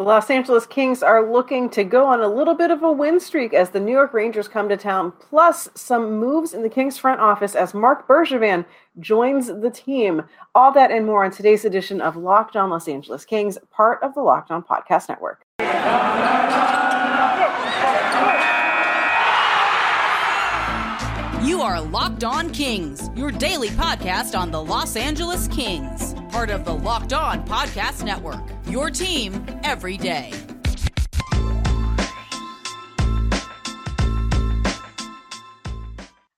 The Los Angeles Kings are looking to go on a little bit of a win streak as the New York Rangers come to town, plus some moves in the Kings front office as Marc Bergevin joins the team. All that and more on today's edition of Locked On Los Angeles Kings, part of the Locked On Podcast Network. You are Locked On Kings, your daily podcast on the Los Angeles Kings, part of the Locked On Podcast Network. Your team every day.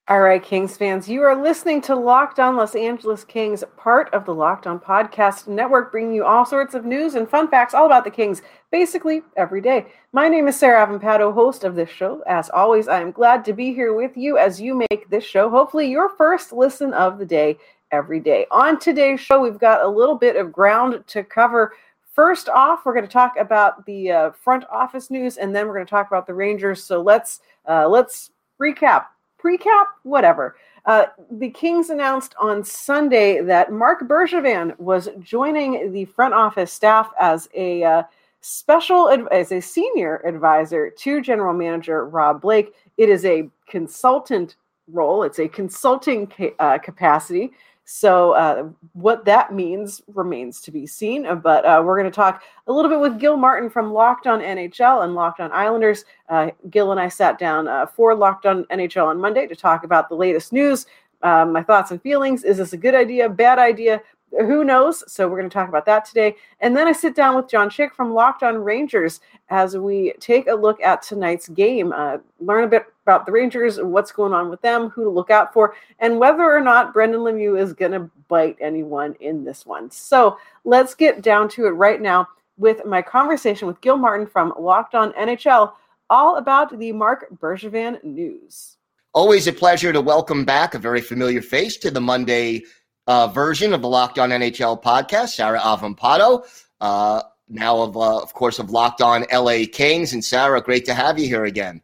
All right, Kings fans, you are listening to Locked On Los Angeles Kings, part of the Locked On Podcast Network, bringing you all sorts of news and fun facts all about the Kings, basically every day. My name is Sarah Avampato, host of this show. As always, I am glad to be here with you as you make this show, hopefully, your first listen of the day every day. On today's show, we've got a little bit of ground to cover. First off, we're going to talk about the uh, front office news, and then we're going to talk about the Rangers. So let's uh, let's recap precap, whatever. Uh, the Kings announced on Sunday that Marc Bergevin was joining the front office staff as a uh, special as a senior advisor to General Manager Rob Blake. It is a consultant role. It's a consulting ca- uh, capacity. So, uh, what that means remains to be seen. Uh, but uh, we're going to talk a little bit with Gil Martin from Locked On NHL and Locked On Islanders. Uh, Gil and I sat down uh, for Locked On NHL on Monday to talk about the latest news, um, my thoughts and feelings. Is this a good idea, bad idea? Who knows? So we're going to talk about that today. And then I sit down with John Chick from Locked On Rangers as we take a look at tonight's game, uh, learn a bit about the Rangers, what's going on with them, who to look out for, and whether or not Brendan Lemieux is going to bite anyone in this one. So let's get down to it right now with my conversation with Gil Martin from Locked On NHL, all about the Marc Bergevin news. Always a pleasure to welcome back a very familiar face to the Monday uh, version of the Locked On NHL podcast, Sarah Avampato. Uh, now of uh, of course of Locked On LA Kings and Sarah, great to have you here again.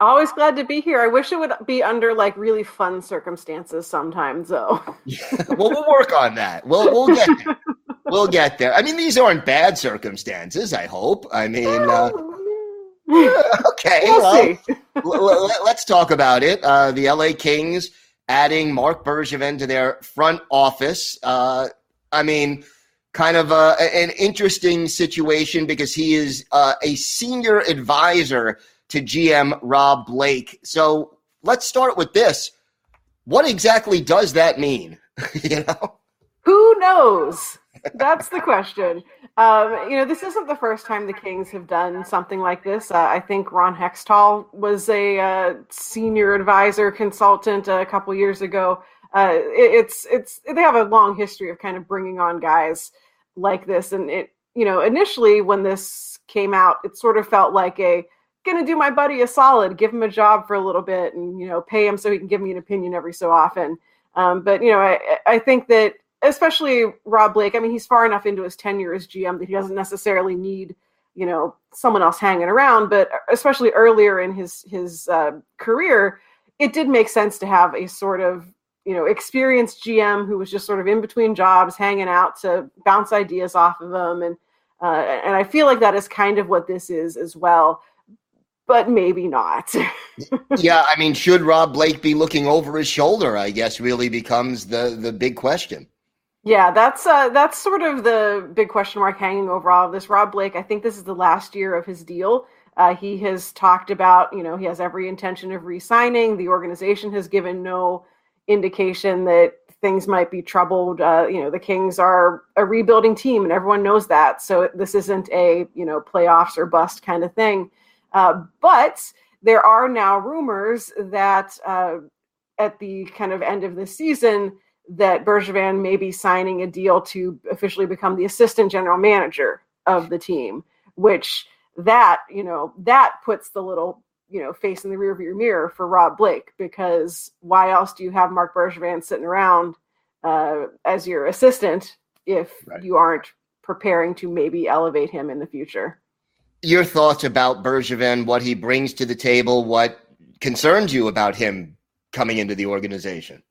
Always glad to be here. I wish it would be under like really fun circumstances sometimes, though. yeah, well, we'll work on that. We'll we'll get there. we'll get there. I mean, these aren't bad circumstances. I hope. I mean, uh, okay. We'll well, let, us talk about it. Uh, the LA Kings adding Marc Bergevin to their front office. Uh, I mean, kind of a, an interesting situation because he is uh, a senior advisor to GM Rob Blake. So let's start with this. What exactly does that mean? you know, who knows? That's the question. Um, you know, this isn't the first time the Kings have done something like this. Uh, I think Ron Hextall was a uh, senior advisor consultant a couple years ago. Uh, it, it's it's they have a long history of kind of bringing on guys like this, and it you know initially when this came out, it sort of felt like a gonna do my buddy a solid, give him a job for a little bit, and you know pay him so he can give me an opinion every so often. Um, but you know, I I think that especially Rob Blake. I mean, he's far enough into his tenure as GM that he doesn't necessarily need, you know, someone else hanging around. But especially earlier in his his uh, career, it did make sense to have a sort of you know experienced GM who was just sort of in between jobs, hanging out to bounce ideas off of them, and uh, and I feel like that is kind of what this is as well. But maybe not. yeah, I mean, should Rob Blake be looking over his shoulder? I guess really becomes the the big question. Yeah, that's uh, that's sort of the big question mark hanging over all of this. Rob Blake, I think this is the last year of his deal. Uh, he has talked about, you know, he has every intention of re-signing. The organization has given no indication that things might be troubled. Uh, you know, the Kings are a rebuilding team, and everyone knows that. So this isn't a you know playoffs or bust kind of thing. Uh, but there are now rumors that uh, at the kind of end of the season that Bergevin may be signing a deal to officially become the assistant general manager of the team, which that, you know, that puts the little, you know, face in the rearview mirror for Rob Blake because why else do you have Marc Bergevin sitting around uh, as your assistant if right. you aren't preparing to maybe elevate him in the future? Your thoughts about Bergevin, what he brings to the table, what concerns you about him coming into the organization?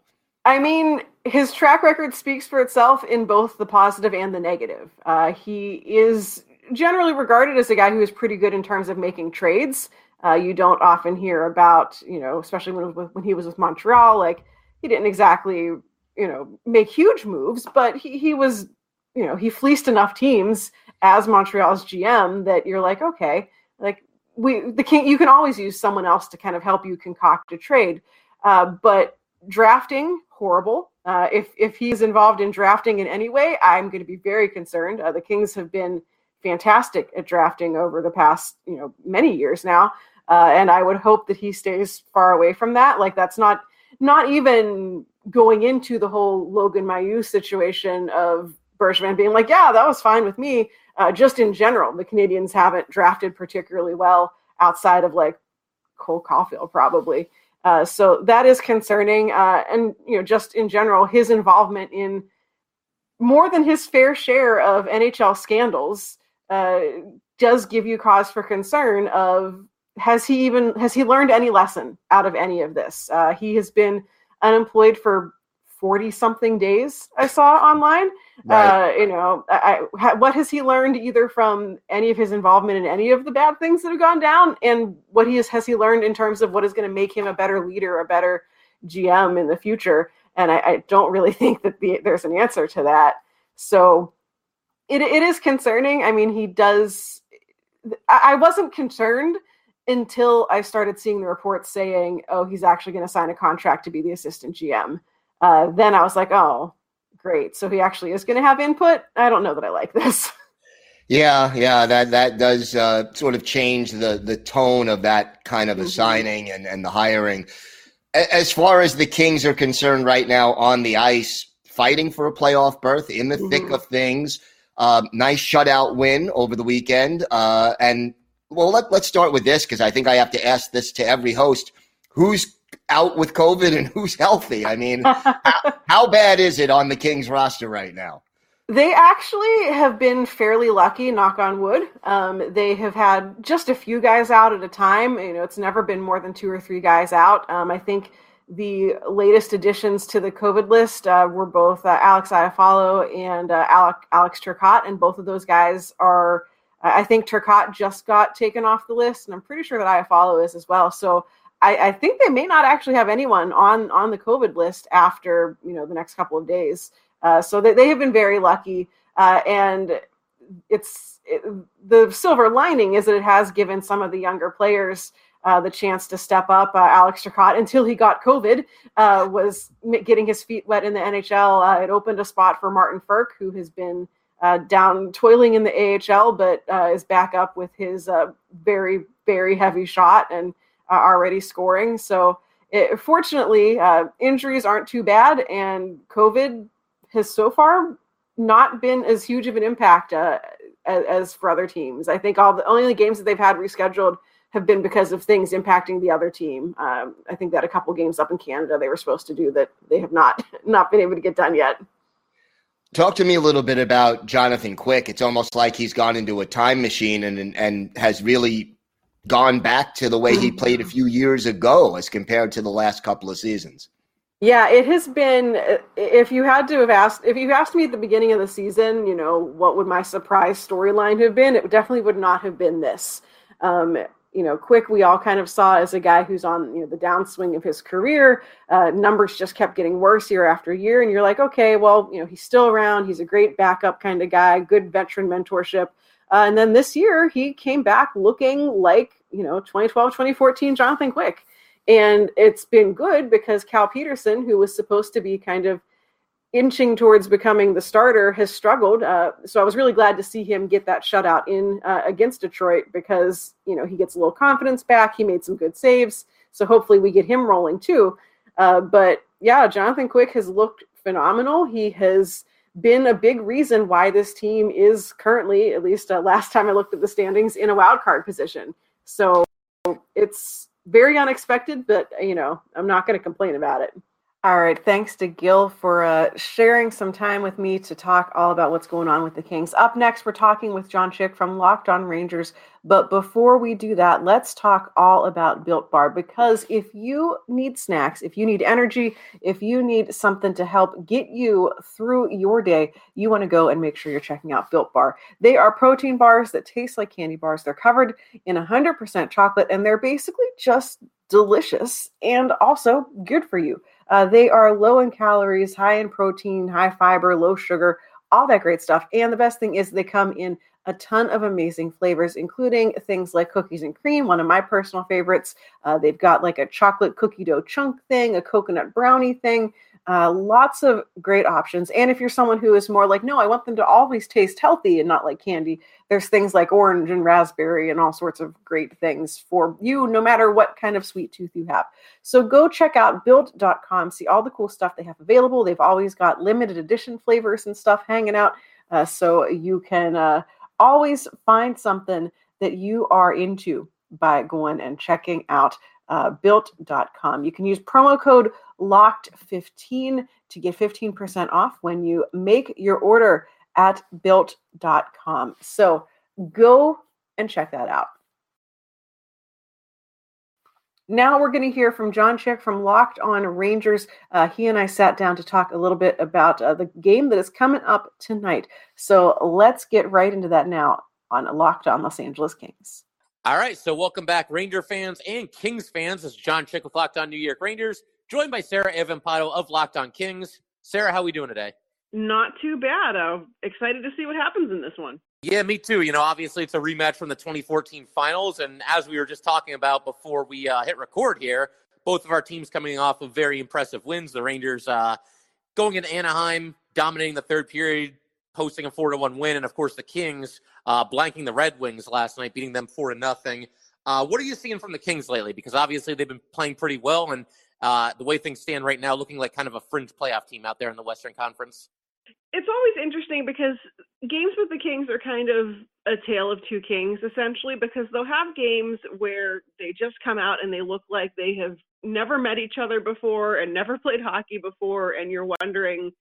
I mean, his track record speaks for itself in both the positive and the negative. Uh, he is generally regarded as a guy who is pretty good in terms of making trades. Uh, you don't often hear about, you know, especially when when he was with Montreal, like he didn't exactly, you know, make huge moves, but he he was, you know, he fleeced enough teams as Montreal's GM that you're like, okay, like we the king, you can always use someone else to kind of help you concoct a trade, uh, but drafting horrible. Uh, if if he's involved in drafting in any way, I'm going to be very concerned. Uh, the Kings have been fantastic at drafting over the past you know many years now, uh, and I would hope that he stays far away from that. Like that's not not even going into the whole Logan Mailloux situation of Bergevin being like, yeah, that was fine with me. Uh, just in general, the Canadiens haven't drafted particularly well outside of like Cole Caufield, probably. Uh, so that is concerning. Uh, and, you know, just in general, his involvement in more than his fair share of NHL scandals uh, does give you cause for concern of has he even has he learned any lesson out of any of this? Uh, he has been unemployed for 40 something days I saw online. Right. Uh, you know, I, I, what has he learned either from any of his involvement in any of the bad things that have gone down, and what he is, has he learned in terms of what is going to make him a better leader, a better GM in the future? And I, I don't really think that the, there's an answer to that. So it, it is concerning. I mean, he does. I, I wasn't concerned until I started seeing the reports saying, "Oh, he's actually going to sign a contract to be the assistant GM." Uh, then I was like, "Oh, great! So he actually is going to have input." I don't know that I like this. Yeah, yeah, that that does uh, sort of change the the tone of that kind of mm-hmm. assigning and and the hiring. As far as the Kings are concerned, right now on the ice, fighting for a playoff berth in the mm-hmm. thick of things. Um, nice shutout win over the weekend, uh, and well, let, let's start with this because I think I have to ask this to every host: who's out with COVID and who's healthy? I mean, how, how bad is it on the Kings roster right now? They actually have been fairly lucky, knock on wood. Um, they have had just a few guys out at a time. You know, it's never been more than two or three guys out. Um, I think the latest additions to the COVID list uh, were both uh, Alex Iafallo and uh, Alec, Alex Turcotte, and both of those guys are I think Turcotte just got taken off the list, and I'm pretty sure that Iafallo is as well. So I, I, think they may not actually have anyone on on the COVID list after you know the next couple of days. Uh, so they, they have been very lucky, uh, and it's it, the silver lining is that it has given some of the younger players. Uh, the chance to step up. Uh, Alex Turcotte, until he got COVID, uh, was getting his feet wet in the NHL. Uh, it opened a spot for Martin Frk, who has been down toiling in the AHL, but is back up with his very, very heavy shot and uh, already scoring. So, it, fortunately, uh, injuries aren't too bad, and COVID has so far not been as huge of an impact uh, as, as, for other teams. I think all the only the games that they've had rescheduled have been because of things impacting the other team. Um, I think that a couple games up in Canada they were supposed to do that they have not not been able to get done yet. Talk to me a little bit about Jonathan Quick. It's almost like he's gone into a time machine and and has really gone back to the way he played a few years ago as compared to the last couple of seasons. Yeah, it has been. If you had to have asked, if you asked me at the beginning of the season, you know, what would my surprise storyline have been? It definitely would not have been this. Um, you know, Quick, we all kind of saw as a guy who's on you know the downswing of his career. Uh, numbers just kept getting worse year after year, and you're like, okay, well, you know, he's still around. He's a great backup kind of guy, good veteran mentorship. Uh, and then this year, he came back looking like you know 2012, 2014 Jonathan Quick, and it's been good because Cal Petersen who was supposed to be kind of inching towards becoming the starter has struggled. Uh, so I was really glad to see him get that shutout in uh, against Detroit because you know he gets a little confidence back. He made some good saves, so hopefully we get him rolling too. Uh, but yeah, Jonathan Quick has looked phenomenal. He has been a big reason why this team is currently, at least uh, last time I looked at the standings, in a wild card position. So it's very unexpected, but you know I'm not going to complain about it. All right. Thanks to Gil for uh, sharing some time with me to talk all about what's going on with the Kings. Up next, we're talking with John Chick from Locked On Rangers. But before we do that, let's talk all about Built Bar because if you need snacks, if you need energy, if you need something to help get you through your day, you want to go and make sure you're checking out Built Bar. They are protein bars that taste like candy bars. They're covered in 100% chocolate and they're basically just delicious and also good for you. Uh, they are low in calories, high in protein, high fiber, low sugar, all that great stuff. And the best thing is they come in a ton of amazing flavors, including things like cookies and cream, one of my personal favorites. Uh, they've got like a chocolate cookie dough chunk thing, a coconut brownie thing. Uh, lots of great options. And if you're someone who is more like, no, I want them to always taste healthy and not like candy, there's things like orange and raspberry and all sorts of great things for you, no matter what kind of sweet tooth you have. So go check out built.com, see all the cool stuff they have available. They've always got limited edition flavors and stuff hanging out. Uh, so you can uh, always find something that you are into by going and checking out uh, built.com. You can use promo code locked15 to get 15% off when you make your order at built.com. So go and check that out. Now we're going to hear from John Chick from Locked On Rangers. Uh, he and I sat down to talk a little bit about uh, the game that is coming up tonight. So let's get right into that now on Locked On Los Angeles Kings. All right, so welcome back, Ranger fans and Kings fans. This is John Chick with Locked On New York Rangers, joined by Sarah Avampato of Locked On Kings. Sarah, how are we doing today? Not too bad. I'm excited to see what happens in this one. Yeah, me too. You know, obviously it's a rematch from the 2014 finals. And as we were just talking about before we uh, hit record here, both of our teams coming off of very impressive wins. The Rangers uh, going into Anaheim, dominating the third period, posting a four to one win, and of course the Kings uh, blanking the Red Wings last night, beating them four to nothing. Uh, what are you seeing from the Kings lately? Because obviously they've been playing pretty well, and uh, the way things stand right now, looking like kind of a fringe playoff team out there in the Western Conference it's always interesting because games with the Kings are kind of a tale of two kings essentially because they'll have games where they just come out and they look like they have never met each other before and never played hockey before and you're wondering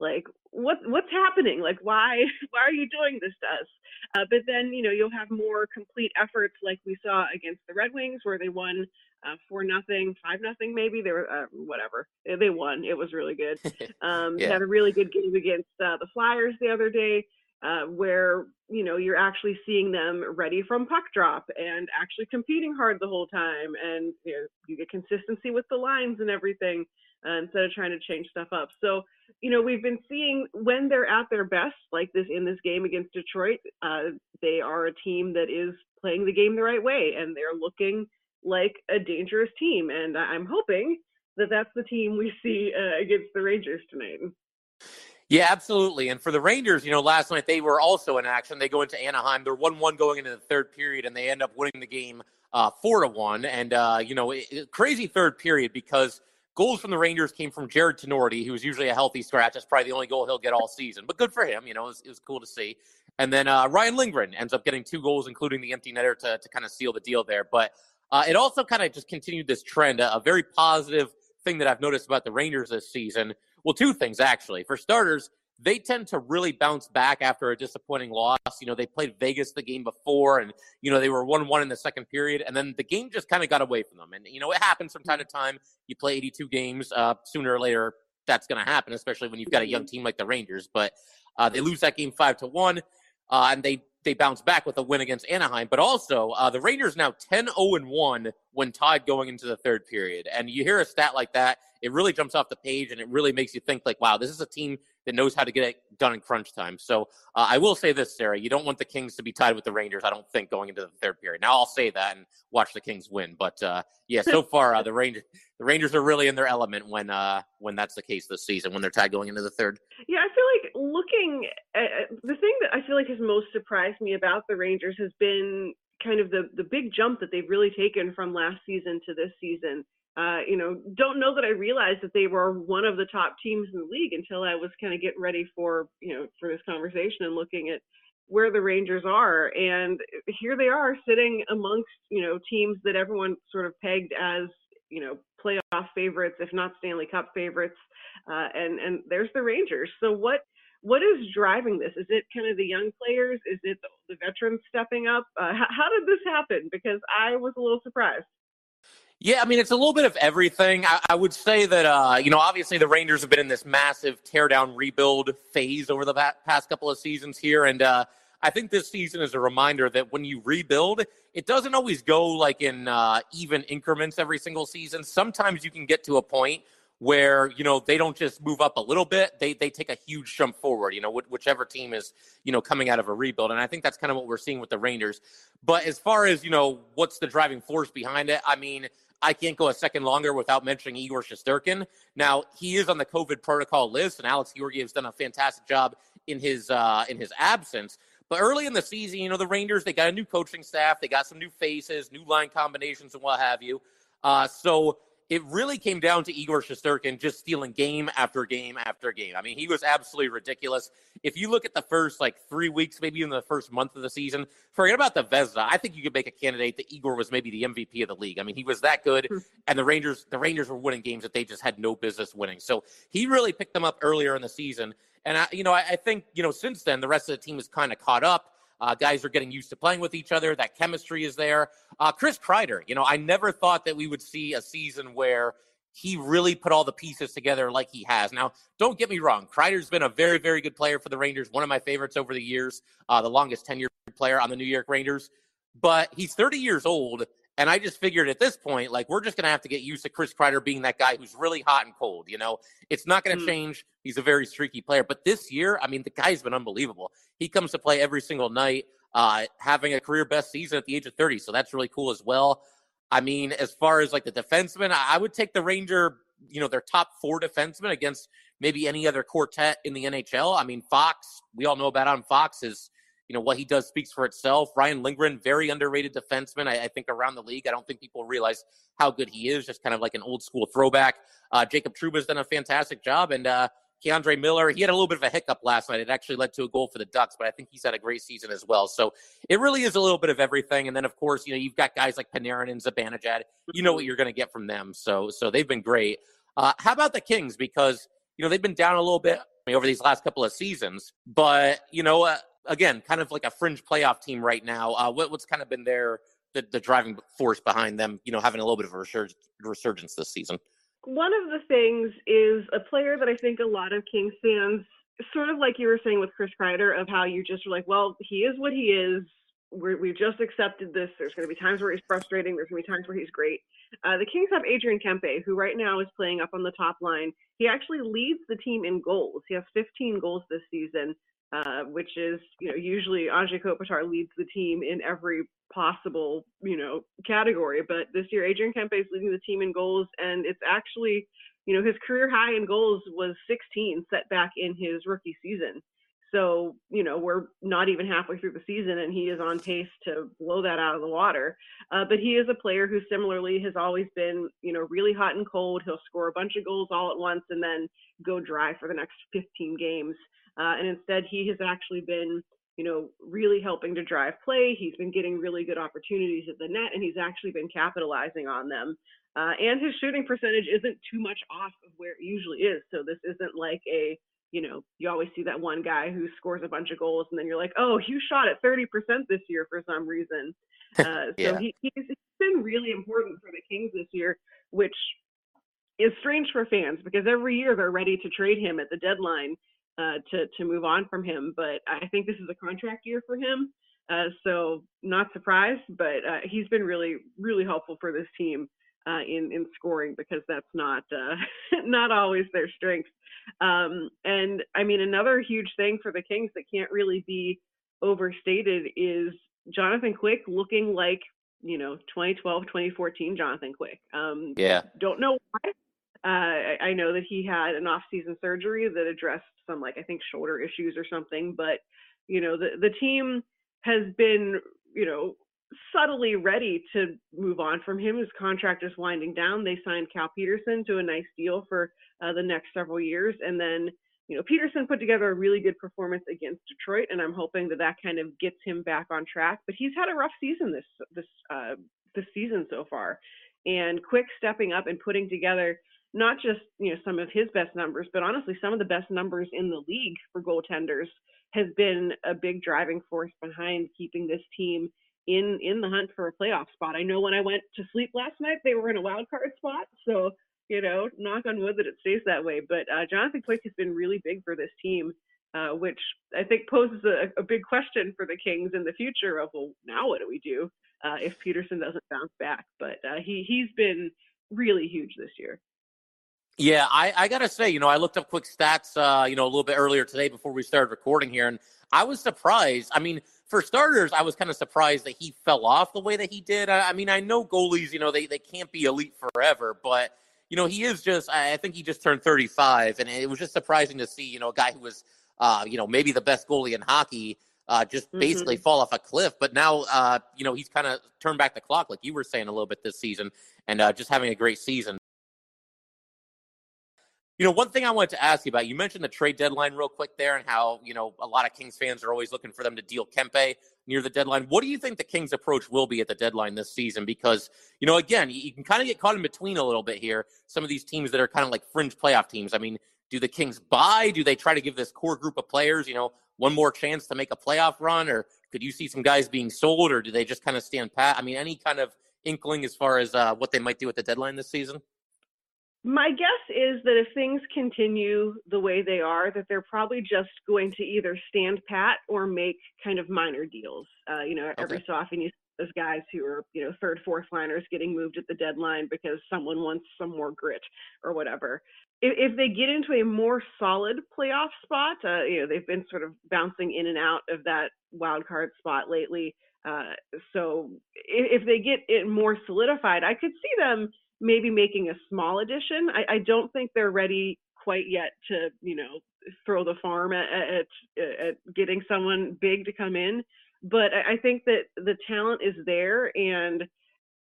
like what what's happening like why why are you doing this to us uh, but then you know you'll have more complete efforts like we saw against the red wings where they won uh, four nothing, five nothing, maybe they were uh, whatever they won. It was really good. Um, yeah. Had a really good game against uh, the Flyers the other day, uh, where you know you're actually seeing them ready from puck drop and actually competing hard the whole time, and you, know, you get consistency with the lines and everything uh, instead of trying to change stuff up. So you know we've been seeing when they're at their best, like this in this game against Detroit, uh, they are a team that is playing the game the right way, and they're looking like a dangerous team. And I'm hoping that that's the team we see uh, against the Rangers tonight. Yeah, absolutely. And for the Rangers, you know, last night they were also in action. They go into Anaheim. They're one-one going into the third period, and they end up winning the game uh, four to one. And uh, you know, it, crazy third period because goals from the Rangers came from Jarred Tinordi, who was usually a healthy scratch. That's probably the only goal he'll get all season, but good for him. You know, it was, it was cool to see. And then uh, Ryan Lindgren ends up getting two goals, including the empty netter to to kind of seal the deal there. But uh, it also kind of just continued this trend, a, a very positive thing that I've noticed about the Rangers this season. Well, two things actually. For starters, they tend to really bounce back after a disappointing loss. You know, they played Vegas the game before and, you know, they were 1 1 in the second period. And then the game just kind of got away from them. And, you know, it happens from time to time. You play 82 games, uh, sooner or later, that's going to happen, especially when you've got a young team like the Rangers. But uh, they lose that game 5 to 1. Uh, and they they bounce back with a win against Anaheim. But also, uh, the Rangers now 10 0 1 when tied going into the third period. And you hear a stat like that, it really jumps off the page and it really makes you think, like, wow, this is a team that knows how to get it done in crunch time. So uh, I will say this, Sarah, you don't want the Kings to be tied with the Rangers, I don't think, going into the third period. Now I'll say that and watch the Kings win. But uh, yeah, so far, uh, the Rangers. The Rangers are really in their element when uh, when that's the case this season when they're tied going into the third. Yeah, I feel like looking at the thing that I feel like has most surprised me about the Rangers has been kind of the the big jump that they've really taken from last season to this season. Uh, you know, don't know that I realized that they were one of the top teams in the league until I was kind of getting ready for you know for this conversation and looking at where the Rangers are, and here they are sitting amongst you know teams that everyone sort of pegged as you know playoff favorites, if not Stanley Cup favorites, uh, and and there's the Rangers. So what what is driving this? Is it kind of the young players? Is it the, the veterans stepping up? Uh, how, how did this happen? Because I was a little surprised. Yeah, I mean, it's a little bit of everything. I, I would say that, uh, you know, obviously the Rangers have been in this massive teardown rebuild phase over the past couple of seasons here. And uh, I think this season is a reminder that when you rebuild, it doesn't always go like in uh, even increments every single season. Sometimes you can get to a point where you know they don't just move up a little bit they they take a huge jump forward you know whichever team is you know coming out of a rebuild and i think that's kind of what we're seeing with the rangers but as far as you know what's the driving force behind it i mean I can't go a second longer without mentioning Igor Shesterkin. Now he is on the COVID protocol list, and Alex Georgiev done a fantastic job in his uh, in his absence. But early in the season, you know, the Rangers they got a new coaching staff, they got some new faces, new line combinations, and what have you. Uh, so it really came down to Igor Shesterkin just stealing game after game after game. I mean, he was absolutely ridiculous. If you look at the first like three weeks, maybe even the first month of the season, forget about the Vezina. I think you could make a candidate that Igor was maybe the MVP of the league. I mean, he was that good, hmm. and the Rangers, the Rangers were winning games that they just had no business winning. So he really picked them up earlier in the season, and I, you know, I, I think you know since then the rest of the team has kind of caught up. Uh, guys are getting used to playing with each other. That chemistry is there. Uh, Chris Kreider, you know, I never thought that we would see a season where he really put all the pieces together like he has. Now, don't get me wrong. Kreider's been a very, very good player for the Rangers, one of my favorites over the years, uh, the longest tenure player on the New York Rangers. But he's 30 years old, and I just figured at this point, like, we're just going to have to get used to Chris Kreider being that guy who's really hot and cold. You know, it's not going to mm. change. He's a very streaky player. But this year, I mean, the guy's been unbelievable. He comes to play every single night, uh, having a career best season at the age of 30. So that's really cool as well. I mean, as far as like the defenseman, I would take the Ranger, you know, their top four defensemen against maybe any other quartet in the NHL. I mean, Fox, we all know about on Fox is, you know, what he does speaks for itself. Ryan Lindgren, very underrated defenseman, I, I think, around the league. I don't think people realize how good he is, just kind of like an old school throwback. Uh, Jacob Trouba's done a fantastic job. And, uh, K'Andre Miller, he had a little bit of a hiccup last night. It actually led to a goal for the Ducks, but I think he's had a great season as well. So it really is a little bit of everything. And then, of course, you know, you've got guys like Panarin and Zibanejad. You know what you're going to get from them. So, so they've been great. Uh, how about the Kings? Because you know they've been down a little bit over these last couple of seasons, but you know, uh, again, kind of like a fringe playoff team right now. Uh, what, what's kind of been their the, the driving force behind them? You know, having a little bit of a resurgence this season one of the things is a player that I think a lot of Kings fans, sort of like you were saying with Chris Kreider, of how you just were like, well, he is what he is. we have just accepted this. There's going to be times where he's frustrating. There's going to be times where he's great. Uh, the Kings have Adrian Kempe, who right now is playing up on the top line. He actually leads the team in goals. He has 15 goals this season, uh, which is, you know, usually Anze Kopitar leads the team in every possible, you know, category. But this year, Adrian Kempe is leading the team in goals, and it's actually, you know, his career high in goals was 16, set back in his rookie season. So, you know, we're not even halfway through the season, and he is on pace to blow that out of the water. Uh, but he is a player who similarly has always been, you know, really hot and cold. He'll score a bunch of goals all at once and then go dry for the next 15 games. Uh, and instead, he has actually been you know, really helping to drive play. He's been getting really good opportunities at the net, and he's actually been capitalizing on them. Uh, and his shooting percentage isn't too much off of where it usually is. So this isn't like a, you know, you always see that one guy who scores a bunch of goals, and then you're like, oh, you shot at 30% this year for some reason. Uh, yeah. So he, he's been really important for the Kings this year, which is strange for fans because every year they're ready to trade him at the deadline uh, to to move on from him. But I think this is a contract year for him, uh, so not surprised. But uh, he's been really really helpful for this team uh, in in scoring because that's not uh, not always their strength. Um, and I mean another huge thing for the Kings that can't really be overstated is Jonathan Quick looking like you know 2012 2014 Jonathan Quick. Um, yeah. Don't know why. Uh, I know that he had an off-season surgery that addressed some, like I think, shoulder issues or something. But you know, the the team has been, you know, subtly ready to move on from him. His contract is winding down. They signed Cal Petersen to a nice deal for uh, the next several years, and then you know Petersen put together a really good performance against Detroit, and I'm hoping that that kind of gets him back on track. But he's had a rough season this this uh, this season so far. and Quick stepping up and putting together not just you know some of his best numbers, but honestly some of the best numbers in the league for goaltenders has been a big driving force behind keeping this team in in the hunt for a playoff spot. I know when I went to sleep last night, they were in a wild card spot, so you know, knock on wood that it stays that way. But uh, Jonathan Quick has been really big for this team, uh, which I think poses a, a, big question for the Kings in the future of well, now what do we do uh, if Petersen doesn't bounce back? But uh, he he's been really huge this year. Yeah, I, I gotta say, you know, I looked up quick stats, uh, you know, a little bit earlier today before we started recording here, and I was surprised. I mean, for starters, I was kind of surprised that he fell off the way that he did. I, I mean, I know goalies, you know, they they can't be elite forever, but you know, he is just, I think he just turned 35. And it was just surprising to see, you know, a guy who was, uh, you know, maybe the best goalie in hockey uh, just mm-hmm. basically fall off a cliff. But now, uh, you know, he's kind of turned back the clock, like you were saying a little bit this season, and uh, just having a great season. You know, one thing I wanted to ask you about, you mentioned the trade deadline real quick there and how, you know, a lot of Kings fans are always looking for them to deal Kempe near the deadline. What do you think the Kings' approach will be at the deadline this season? Because, you know, again, you can kind of get caught in between a little bit here. Some of these teams that are kind of like fringe playoff teams. I mean, do the Kings buy? Do they try to give this core group of players, you know, one more chance to make a playoff run? Or could you see some guys being sold? Or do they just kind of stand pat? I mean, any kind of inkling as far as uh, what they might do at the deadline this season? My guess is that if things continue the way they are, that they're probably just going to either stand pat or make kind of minor deals. Uh, you know, okay. every so often you see those guys who are, you know, third, fourth liners getting moved at the deadline because someone wants some more grit or whatever. If, if they get into a more solid playoff spot, uh, you know, they've been sort of bouncing in and out of that wild card spot lately. Uh, so if, if they get it more solidified, I could see them maybe making a small addition. I, I don't think they're ready quite yet to, you know, throw the farm at, at, at getting someone big to come in. But I think that the talent is there and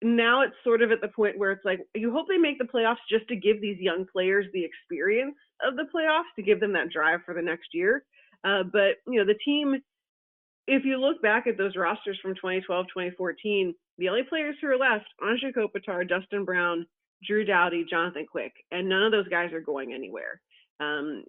now it's sort of at the point where it's like you hope they make the playoffs just to give these young players the experience of the playoffs to give them that drive for the next year. Uh, but you know the team, if you look back at those rosters from 2012, 2014, the only players who are left, Anze Kopitar, Dustin Brown, Drew Doughty, Jonathan Quick, and none of those guys are going anywhere. Um,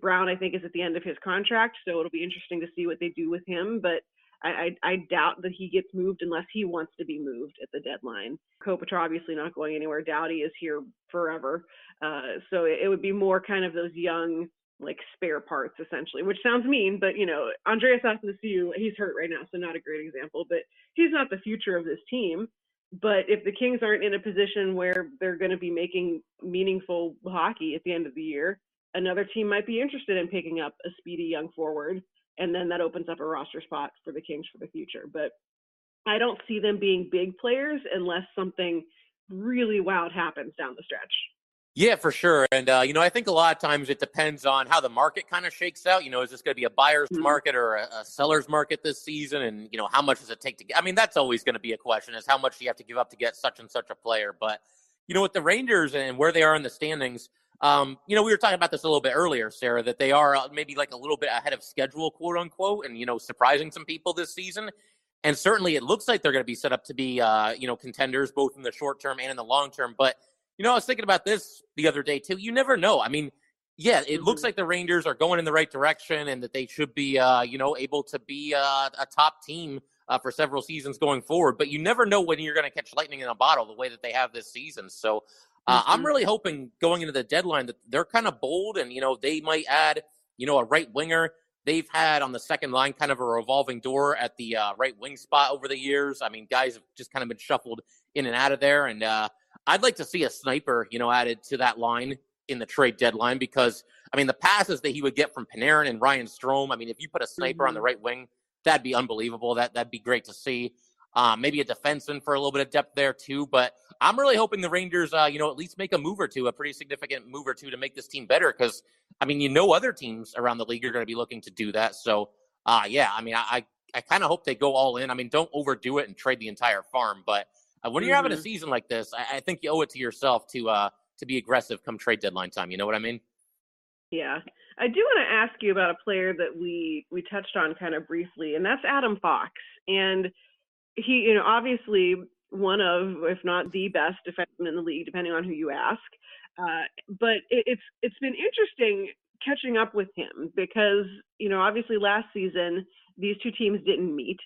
Brown, I think, is at the end of his contract, so it'll be interesting to see what they do with him. But I, I, I doubt that he gets moved unless he wants to be moved at the deadline. Kopitar obviously not going anywhere. Doughty is here forever, uh, so it, it would be more kind of those young like spare parts essentially, which sounds mean, but you know, Andreas Athanasiou, he's hurt right now, so not a great example, but he's not the future of this team. But if the Kings aren't in a position where they're going to be making meaningful hockey at the end of the year, another team might be interested in picking up a speedy young forward, and then that opens up a roster spot for the Kings for the future. But I don't see them being big players unless something really wild happens down the stretch. Yeah, for sure. And, uh, you know, I think a lot of times it depends on how the market kind of shakes out. You know, is this going to be a buyer's mm-hmm. market or a, a, seller's market this season? And, you know, how much does it take to get? I mean, that's always going to be a question is how much do you have to give up to get such and such a player? But, you know, with the Rangers and where they are in the standings, um, you know, we were talking about this a little bit earlier, Sarah, that they are uh, maybe like a little bit ahead of schedule, quote unquote, and, you know, surprising some people this season. And certainly it looks like they're going to be set up to be, uh, you know, contenders both in the short term and in the long term. But, you know, I was thinking about this the other day too. You never know. I mean, yeah, it mm-hmm. looks like the Rangers are going in the right direction and that they should be, uh, you know, able to be uh, a top team uh, for several seasons going forward. But you never know when you're going to catch lightning in a bottle the way that they have this season. So uh, mm-hmm. I'm really hoping going into the deadline that they're kind of bold and, you know, they might add, you know, a right winger. They've had on the second line kind of a revolving door at the uh, right wing spot over the years. I mean, guys have just kind of been shuffled in and out of there. And, uh, I'd like to see a sniper, you know, added to that line in the trade deadline because I mean the passes that he would get from Panarin and Ryan Strome. I mean, if you put a sniper mm-hmm. on the mm-hmm. right wing, that'd be unbelievable. That that'd be great to see. Um, maybe a defenseman for a little bit of depth there too. But I'm really hoping the Rangers, uh, you know, at least make a move or two, a pretty significant move or two to make this team better. Because I mean, you know, other teams around the league are going to be looking to do that. So, uh, yeah, I mean, I I, I kind of hope they go all in. I mean, don't overdo it and trade the entire farm, but uh, when you're having a mm-hmm. season like this, I, I, think you owe it to yourself to uh, to be aggressive come trade deadline time. You know what I mean? Yeah, I do want to ask you about a player that we we touched on kind of briefly, and that's Adam Fox. And he, you know, obviously one of, if not the best defenseman in the league, depending on who you ask. Uh, but it, it's it's been interesting catching up with him because you know obviously last season these two teams didn't meet.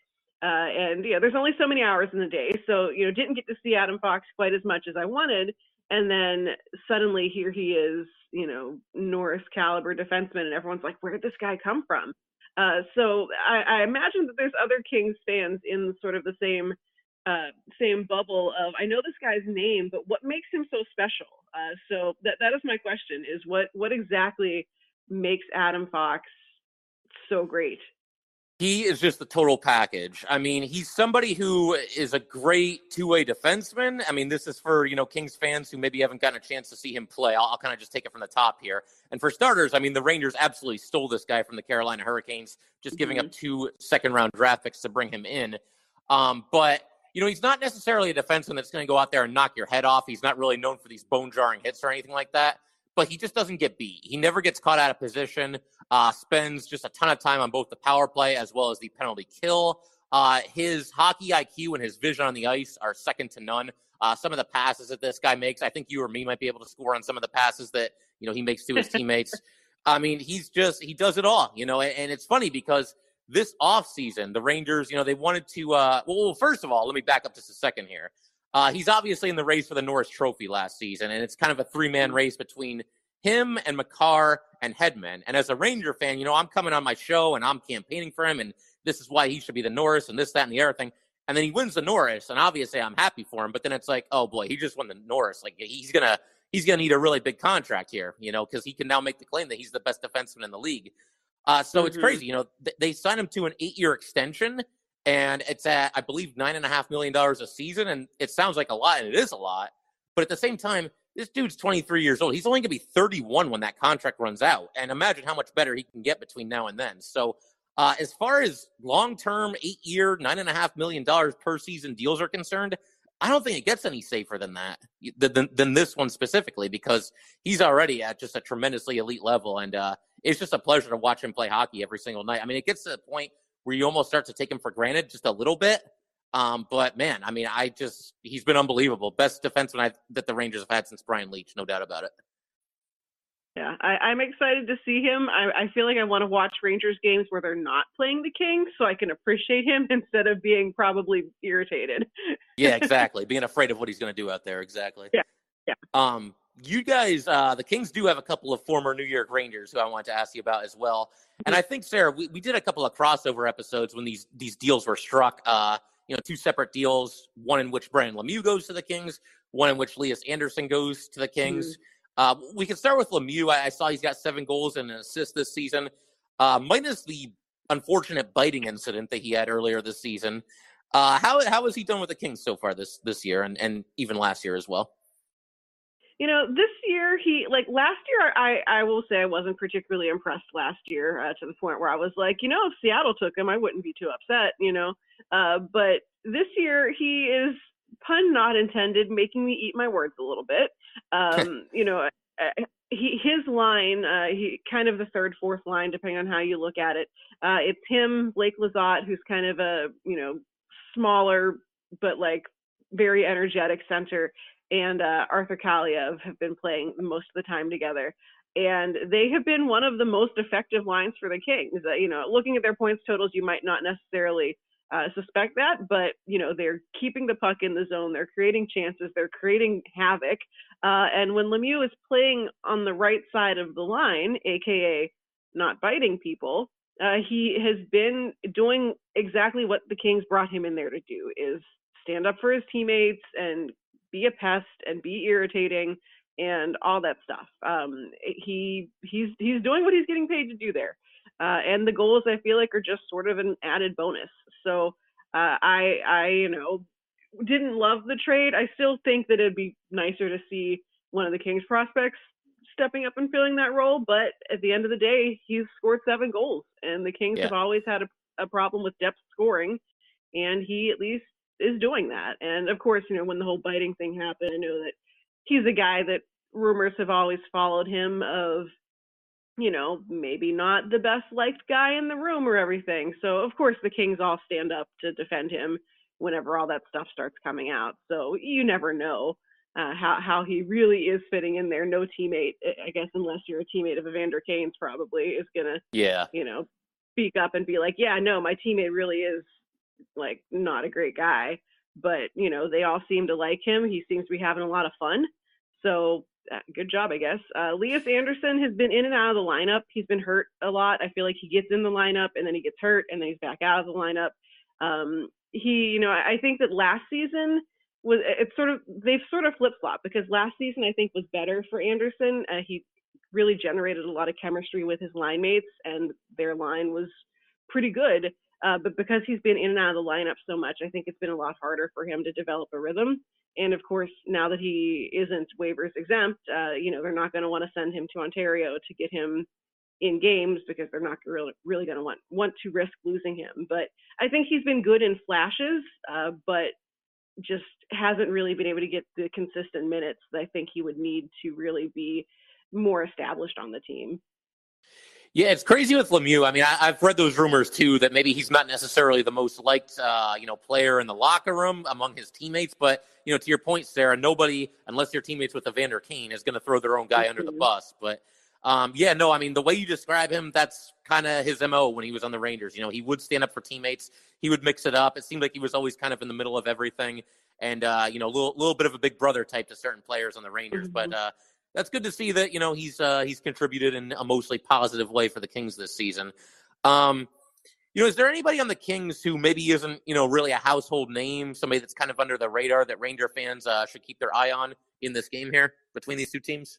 Uh, and yeah, there's only so many hours in the day, so you know, didn't get to see Adam Fox quite as much as I wanted. And then suddenly here he is, you know, Norris caliber defenseman, and everyone's like, where did this guy come from? Uh, so I, I, imagine that there's other Kings fans in sort of the same uh, same bubble of I know this guy's name, but what makes him so special? Uh, so that that is my question: is what what exactly makes Adam Fox so great? He is just the total package. I mean, he's somebody who is a great two-way defenseman. I mean, this is for you know Kings fans who maybe haven't gotten a chance to see him play. I'll, I'll kind of just take it from the top here. And for starters, I mean, the Rangers absolutely stole this guy from the Carolina Hurricanes, just giving mm-hmm. up two second-round draft picks to bring him in. Um, but you know, he's not necessarily a defenseman that's going to go out there and knock your head off. He's not really known for these bone-jarring hits or anything like that but he just doesn't get beat. He never gets caught out of position. Uh, spends just a ton of time on both the power play as well as the penalty kill. Uh, his hockey IQ and his vision on the ice are second to none. Uh, some of the passes that this guy makes, I think you or me might be able to score on some of the passes that you know he makes to his teammates. I mean, he's just he does it all, you know. And, and it's funny because this offseason, the Rangers, you know, they wanted to. Uh, well, first of all, let me back up just a second here. Uh, he's obviously in the race for the Norris Trophy last season, and it's kind of a three man mm-hmm. race between him and Makar and Hedman. And as a Ranger fan, you know, I'm coming on my show and I'm campaigning for him, and this is why he should be the Norris and this, that, and the other thing. And then he wins the Norris, and obviously I'm happy for him. But then it's like, oh boy, he just won the Norris. Like he's gonna he's gonna need a really big contract here, you know, because he can now make the claim that he's the best defenseman in the league. Uh, so mm-hmm. it's crazy, you know. Th- they signed him to an eight year extension, and it's at I believe nine and a half million dollars a season, and it sounds like a lot, and it is a lot. But at the same time, this dude's 23 years old. He's only going to be 31 when that contract runs out, and imagine how much better he can get between now and then. So, uh, as far as long term, eight year, nine and a half million dollars per season deals are concerned, I don't think it gets any safer than that, than, than this one specifically, because he's already at just a tremendously elite level, and uh, it's just a pleasure to watch him play hockey every single night. I mean, it gets to the point where you almost start to take him for granted just a little bit. Um, but man, I mean, I just he's been unbelievable. Best defenseman I, that the Rangers have had since Brian Leetch, no doubt about it. Yeah, I, am excited to see him. I, I feel like I want to watch Rangers games where they're not playing the Kings, so I can appreciate him instead of being probably irritated. yeah, exactly. Being afraid of what he's going to do out there. Exactly. Yeah. Yeah. Um, you guys, uh, the Kings do have a couple of former New York Rangers who I wanted to ask you about as well. And mm-hmm. I think Sarah, we, we did a couple of crossover episodes when these these deals were struck. Uh, you know, two separate deals, one in which Brendan Lemieux goes to the Kings, one in which Lias Andersson goes to the Kings. Mm-hmm. Uh, we can start with Lemieux. I, I, saw he's got seven goals and an assist this season, uh, minus the unfortunate biting incident that he had earlier this season. Uh, how how has he done with the Kings so far this this year and, and even last year as well? You know, this year he like last year I I will say I wasn't particularly impressed last year uh, to the point where I was like, you know, if Seattle took him, I wouldn't be too upset, you know. Uh, but this year he is pun not intended, making me eat my words a little bit. Um, you know, he his line, uh, he kind of the third, fourth line, depending on how you look at it. Uh, it's him, Blake Lizotte, who's kind of a you know smaller but like very energetic center, and uh, Arthur Kaliyev have been playing most of the time together. And they have been one of the most effective lines for the Kings. Uh, you know, looking at their points totals, you might not necessarily uh, suspect that, but you know they're keeping the puck in the zone, they're creating chances, they're creating havoc. Uh, and when Lemieux is playing on the right side of the line, aka not biting people, uh, he has been doing exactly what the Kings brought him in there to do: is stand up for his teammates and be a pest and be irritating and all that stuff. Um, he he's he's doing what he's getting paid to do there, uh, and the goals I feel like are just sort of an added bonus. So uh, I I you know didn't love the trade. I still think that it'd be nicer to see one of the Kings prospects stepping up and filling that role. But at the end of the day, he's scored seven goals, and the Kings yeah. have always had a, a problem with depth scoring, and he at least is doing that. And of course, you know, when the whole biting thing happened, I know that he's a guy that rumors have always followed him of, you know, maybe not the best liked guy in the room or everything. So of course the Kings all stand up to defend him. whenever all that stuff starts coming out. So you never know uh, how how he really is fitting in there. No teammate, I guess, unless you're a teammate of Evander Kane's, probably is gonna, yeah, you know, speak up and be like, yeah, no, my teammate really is like not a great guy. But you know, they all seem to like him. He seems to be having a lot of fun. So uh, good job, I guess. Uh, Lias Andersson has been in and out of the lineup. He's been hurt a lot. I feel like he gets in the lineup and then he gets hurt and then he's back out of the lineup. Um, he, you know, I think that last season was it's sort of they've sort of flip flop because last season I think was better for Andersson. Uh, he really generated a lot of chemistry with his line mates and their line was pretty good. Uh, but because he's been in and out of the lineup so much, I think it's been a lot harder for him to develop a rhythm. And of course, now that he isn't waivers exempt, uh, you know, they're not going to want to send him to Ontario to get him in games because they're not really really going to want want to risk losing him. But I think he's been good in flashes, uh, but just hasn't really been able to get the consistent minutes that I think he would need to really be more established on the team. Yeah, it's crazy with Lemieux. I mean, I, have read those rumors too that maybe he's not necessarily the most liked, uh, you know, player in the locker room among his teammates. But you know, to your point, Sarah, nobody, unless they're teammates with Evander Kane, is going to throw their own guy mm-hmm. under the mm-hmm. bus. But um, yeah, no, I mean, the way you describe him, that's kind of his mo when he was on the Rangers. You know, he would stand up for teammates. He would mix it up. It seemed like he was always kind of in the middle of everything, and uh, you know, a little, little bit of a big brother type to certain players on the Rangers. Mm-hmm. But uh, that's good to see that you know he's uh, he's contributed in a mostly positive way for the Kings this season. Um, you know, is there anybody on the Kings who maybe isn't you know really a household name, somebody that's kind of under the radar that Ranger fans uh, should keep their eye on in this game here between these two teams?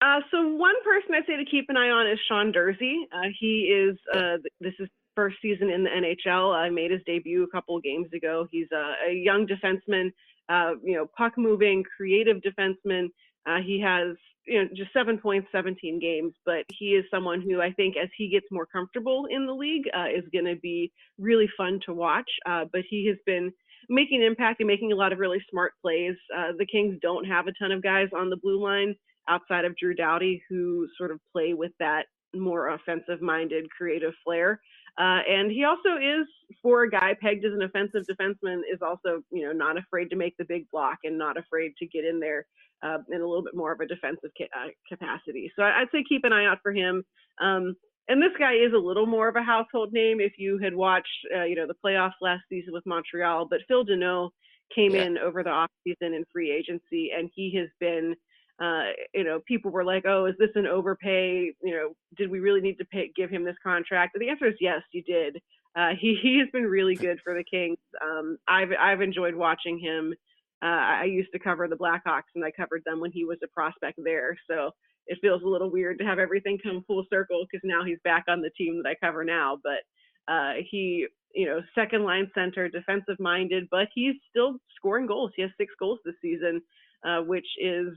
Uh, so one person I'd say to keep an eye on is Sean Durzi. Uh, he is uh, this is first season in the NHL. I made his debut a couple games ago. He's a, a young defenseman, uh, you know, puck moving, creative defenseman. Uh, he has you know just seven points, 17 games, but he is someone who I think as he gets more comfortable in the league uh, is going to be really fun to watch. Uh, but he has been making an impact and making a lot of really smart plays. Uh, the Kings don't have a ton of guys on the blue line outside of Drew Doughty who sort of play with that more offensive minded creative flair. Uh, and he also is, for a guy pegged as an offensive defenseman, is also, you know, not afraid to make the big block and not afraid to get in there uh, in a little bit more of a defensive ca- uh, capacity. So I'd say keep an eye out for him. Um, and this guy is a little more of a household name if you had watched, uh, you know, the playoffs last season with Montreal. But Phil Danault came yeah. in over the offseason in free agency, and he has been – uh, you know, people were like, "Oh, is this an overpay? You know, did we really need to pay, give him this contract?" the answer is yes, you did. Uh, he he has been really good for the Kings. Um, I've I've enjoyed watching him. Uh, I used to cover the Blackhawks, and I covered them when he was a prospect there. So it feels a little weird to have everything come full circle because now he's back on the team that I cover now. But uh, he, you know, second line center, defensive minded, but he's still scoring goals. He has six goals this season, uh, which is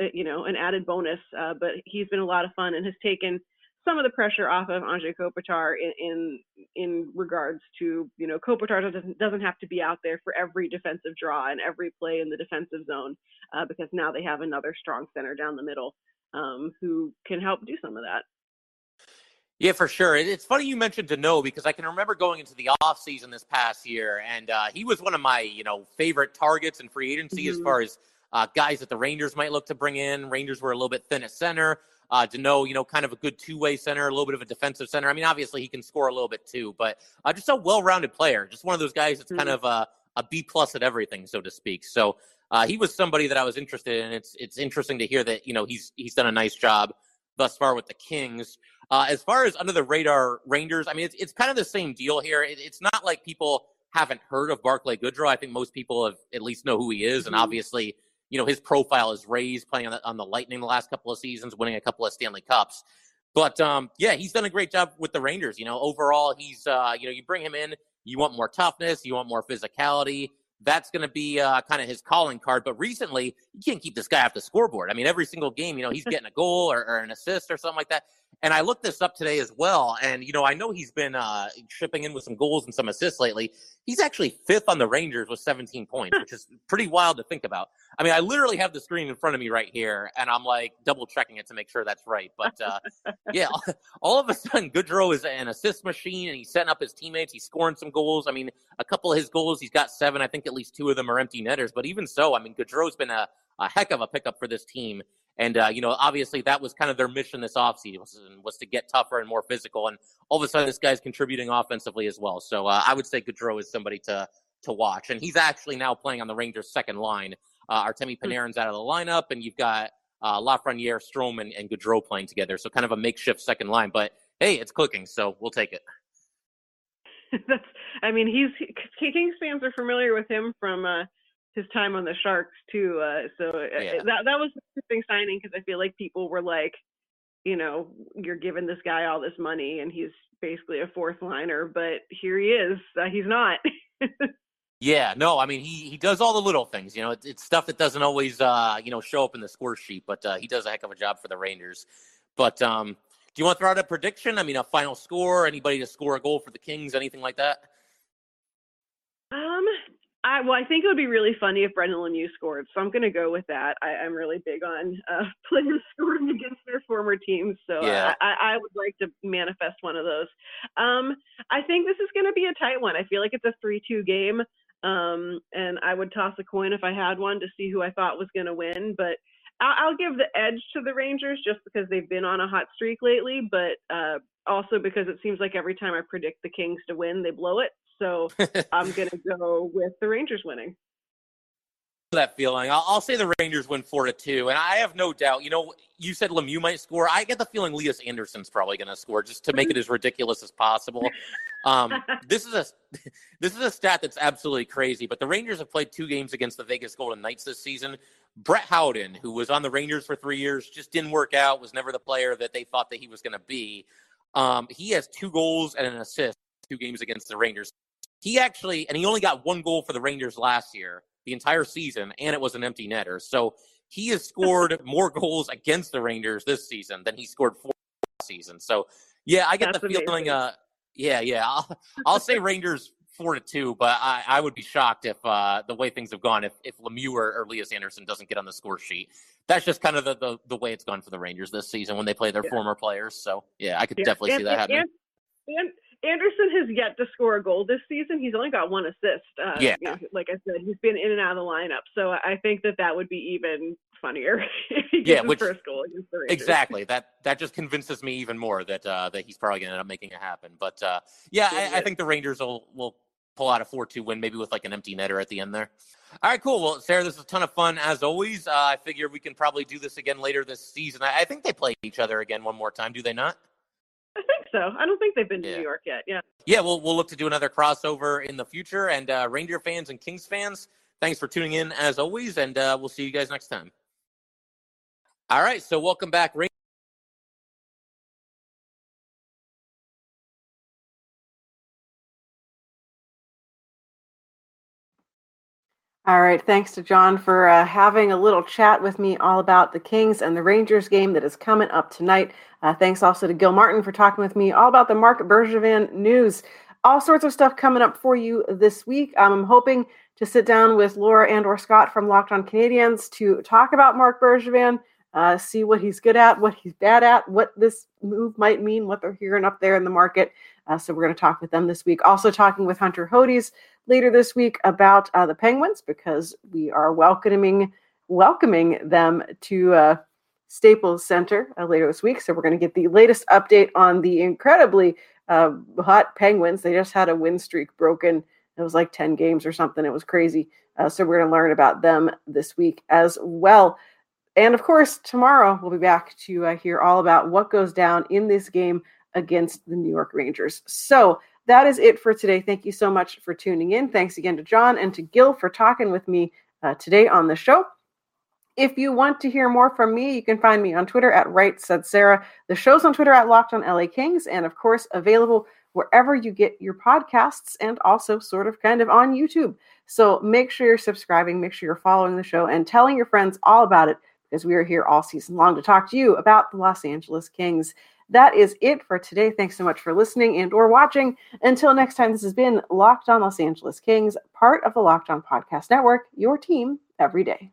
uh, you know, an added bonus. Uh, but he's been a lot of fun and has taken some of the pressure off of Anze Kopitar in, in in regards to you know Kopitar doesn't doesn't have to be out there for every defensive draw and every play in the defensive zone uh, because now they have another strong center down the middle um, who can help do some of that. Yeah, for sure. It's funny you mentioned Danault because I can remember going into the off season this past year, and uh, he was one of my you know favorite targets in free agency mm-hmm. as far as uh, guys that the Rangers might look to bring in. Rangers were a little bit thin at center. Uh, Danault, you know, kind of a good two way center, a little bit of a defensive center. I mean, obviously he can score a little bit too, but uh, just a well rounded player. Just one of those guys that's mm-hmm. kind of a, a B plus at everything, so to speak. So uh, he was somebody that I was interested in. It's it's interesting to hear that you know he's he's done a nice job thus far with the Kings. Uh, as far as under the radar Rangers, I mean, it's it's kind of the same deal here. It, it's not like people haven't heard of Barclay Goodrow. I think most people have at least know who he is, mm-hmm. and obviously you know, his profile is raised playing on the, on the Lightning the last couple of seasons, winning a couple of Stanley Cups. But um, yeah, he's done a great job with the Rangers. You know, overall, he's uh, you know, you bring him in, you want more toughness, you want more physicality. That's going to be uh, kind of his calling card. But recently, you can't keep this guy off the scoreboard. I mean, every single game, you know, he's getting a goal or, or an assist or something like that. And I looked this up today as well. And, you know, I know he's been uh, shipping in with some goals and some assists lately. He's actually fifth on the Rangers with 17 points, which is pretty wild to think about. I mean, I literally have the screen in front of me right here, and I'm like double checking it to make sure that's right. But uh, yeah, all of a sudden, Goodrow is an assist machine, and he's setting up his teammates. He's scoring some goals. I mean, a couple of his goals, he's got seven. I think at least two of them are empty netters. But even so, I mean, Goodrow's been a, a heck of a pickup for this team. And, uh, you know, obviously that was kind of their mission this offseason was, to get tougher and more physical. And all of a sudden, this guy's contributing offensively as well. So uh, I would say Goodrow is somebody to to watch. And he's actually now playing on the Rangers' second line. Uh, Artemi hmm. Panarin's out of the lineup, and you've got uh, Lafreniere, Strome, and, and Goodrow playing together. So kind of a makeshift second line. But hey, it's cooking, so we'll take it. That's. I mean, he's Kings fans are familiar with him from uh, his time on the Sharks too. Uh, so uh, yeah. that that was an interesting signing because I feel like people were like, you know, you're giving this guy all this money and he's basically a fourth liner, but here he is. Uh, he's not. yeah, no, I mean he he does all the little things. You know, it's, it's stuff that doesn't always uh, you know show up in the score sheet, but uh, he does a heck of a job for the Rangers. But um, do you want to throw out a prediction? I mean, a final score? Anybody to score a goal for the Kings? Anything like that? Um, I, well, I think it would be really funny if Brendan Lemieux scored, so I'm going to go with that. I, am really big on uh, players scoring against their former teams, so yeah. I, I, would like to manifest one of those. Um, I think this is going to be a tight one. I feel like it's a 3-2 game, um, and I would toss a coin if I had one to see who I thought was going to win, but I'll, I'll, give the edge to the Rangers just because they've been on a hot streak lately, but uh, also because it seems like every time I predict the Kings to win, they blow it. So I'm going to go with the Rangers winning. That feeling. I'll, I'll, say the Rangers win four to two, and I have no doubt. You know, you said Lemieux might score. I get the feeling Lias Andersson's probably going to score, just to make it as ridiculous as possible. Um, this is a this is a stat that's absolutely crazy. But the Rangers have played two games against the Vegas Golden Knights this season. Brett Howden, who was on the Rangers for three years, just didn't work out. Was never the player that they thought that he was going to be. Um, he has two goals and an assist two games against the Rangers. He actually, and he only got one goal for the Rangers last year, the entire season, and it was an empty netter. So he has scored more goals against the Rangers this season than he scored for last season. So yeah, I get That's the feeling. Uh, yeah, yeah, I'll, I'll say Rangers four to two, but I, I would be shocked if uh, the way things have gone if if Lemieux or, Lias Andersson doesn't get on the score sheet. That's just kind of the, the, the way it's gone for the Rangers this season when they play their yeah. former players. So yeah, I could yeah. definitely and, see that and, happening. And, Andersson has yet to score a goal this season. He's only got one assist. Uh, yeah. You know, like I said, he's been in and out of the lineup. So I think that that would be even funnier if he gets yeah, which, first goal against the Rangers. Exactly. That that just convinces me even more that uh, that he's probably going to end up making it happen. But uh, yeah, I, I, think the Rangers will will pull out a four-two win, maybe with like an empty netter at the end there. All right, cool. Well, Sarah, this is a ton of fun as always. Uh, I figure we can probably do this again later this season. I, I think they play each other again one more time. Do they not? I think so. I don't think they've been to yeah. New York yet. Yeah. Yeah, we'll we'll look to do another crossover in the future. And uh, Reindeer fans and Kings fans, thanks for tuning in as always, and uh, we'll see you guys next time. All right, so welcome back, All right. Thanks to John for uh, having a little chat with me all about the Kings and the Rangers game that is coming up tonight. Uh, thanks also to Gil Martin for talking with me all about the Marc Bergevin news. All sorts of stuff coming up for you this week. I'm hoping to sit down with Laura and or Scott from Locked On Canadiens to talk about Marc Bergevin, uh, see what he's good at, what he's bad at, what this move might mean, what they're hearing up there in the market. Uh, so we're going to talk with them this week. Also talking with Hunter Hodes later this week about uh, the Penguins because we are welcoming welcoming them to uh, Staples Center uh, later this week. So we're going to get the latest update on the incredibly uh, hot Penguins. They just had a win streak broken. It was like 10 games or something. It was crazy. Uh, so we're going to learn about them this week as well. And of course, tomorrow we'll be back to uh, hear all about what goes down in this game against the New York Rangers. So that is it for today. Thank you so much for tuning in. Thanks again to John and to Gil for talking with me uh, today on the show. If you want to hear more from me, you can find me on Twitter at Right Said Sarah. The show's on Twitter at Locked on LA Kings, and of course, available wherever you get your podcasts and also sort of kind of on YouTube. So make sure you're subscribing, make sure you're following the show, and telling your friends all about it because we are here all season long to talk to you about the Los Angeles Kings. That is it for today. Thanks so much for listening and or watching. Until next time, this has been Locked On Los Angeles Kings, part of the Locked On Podcast Network, your team every day.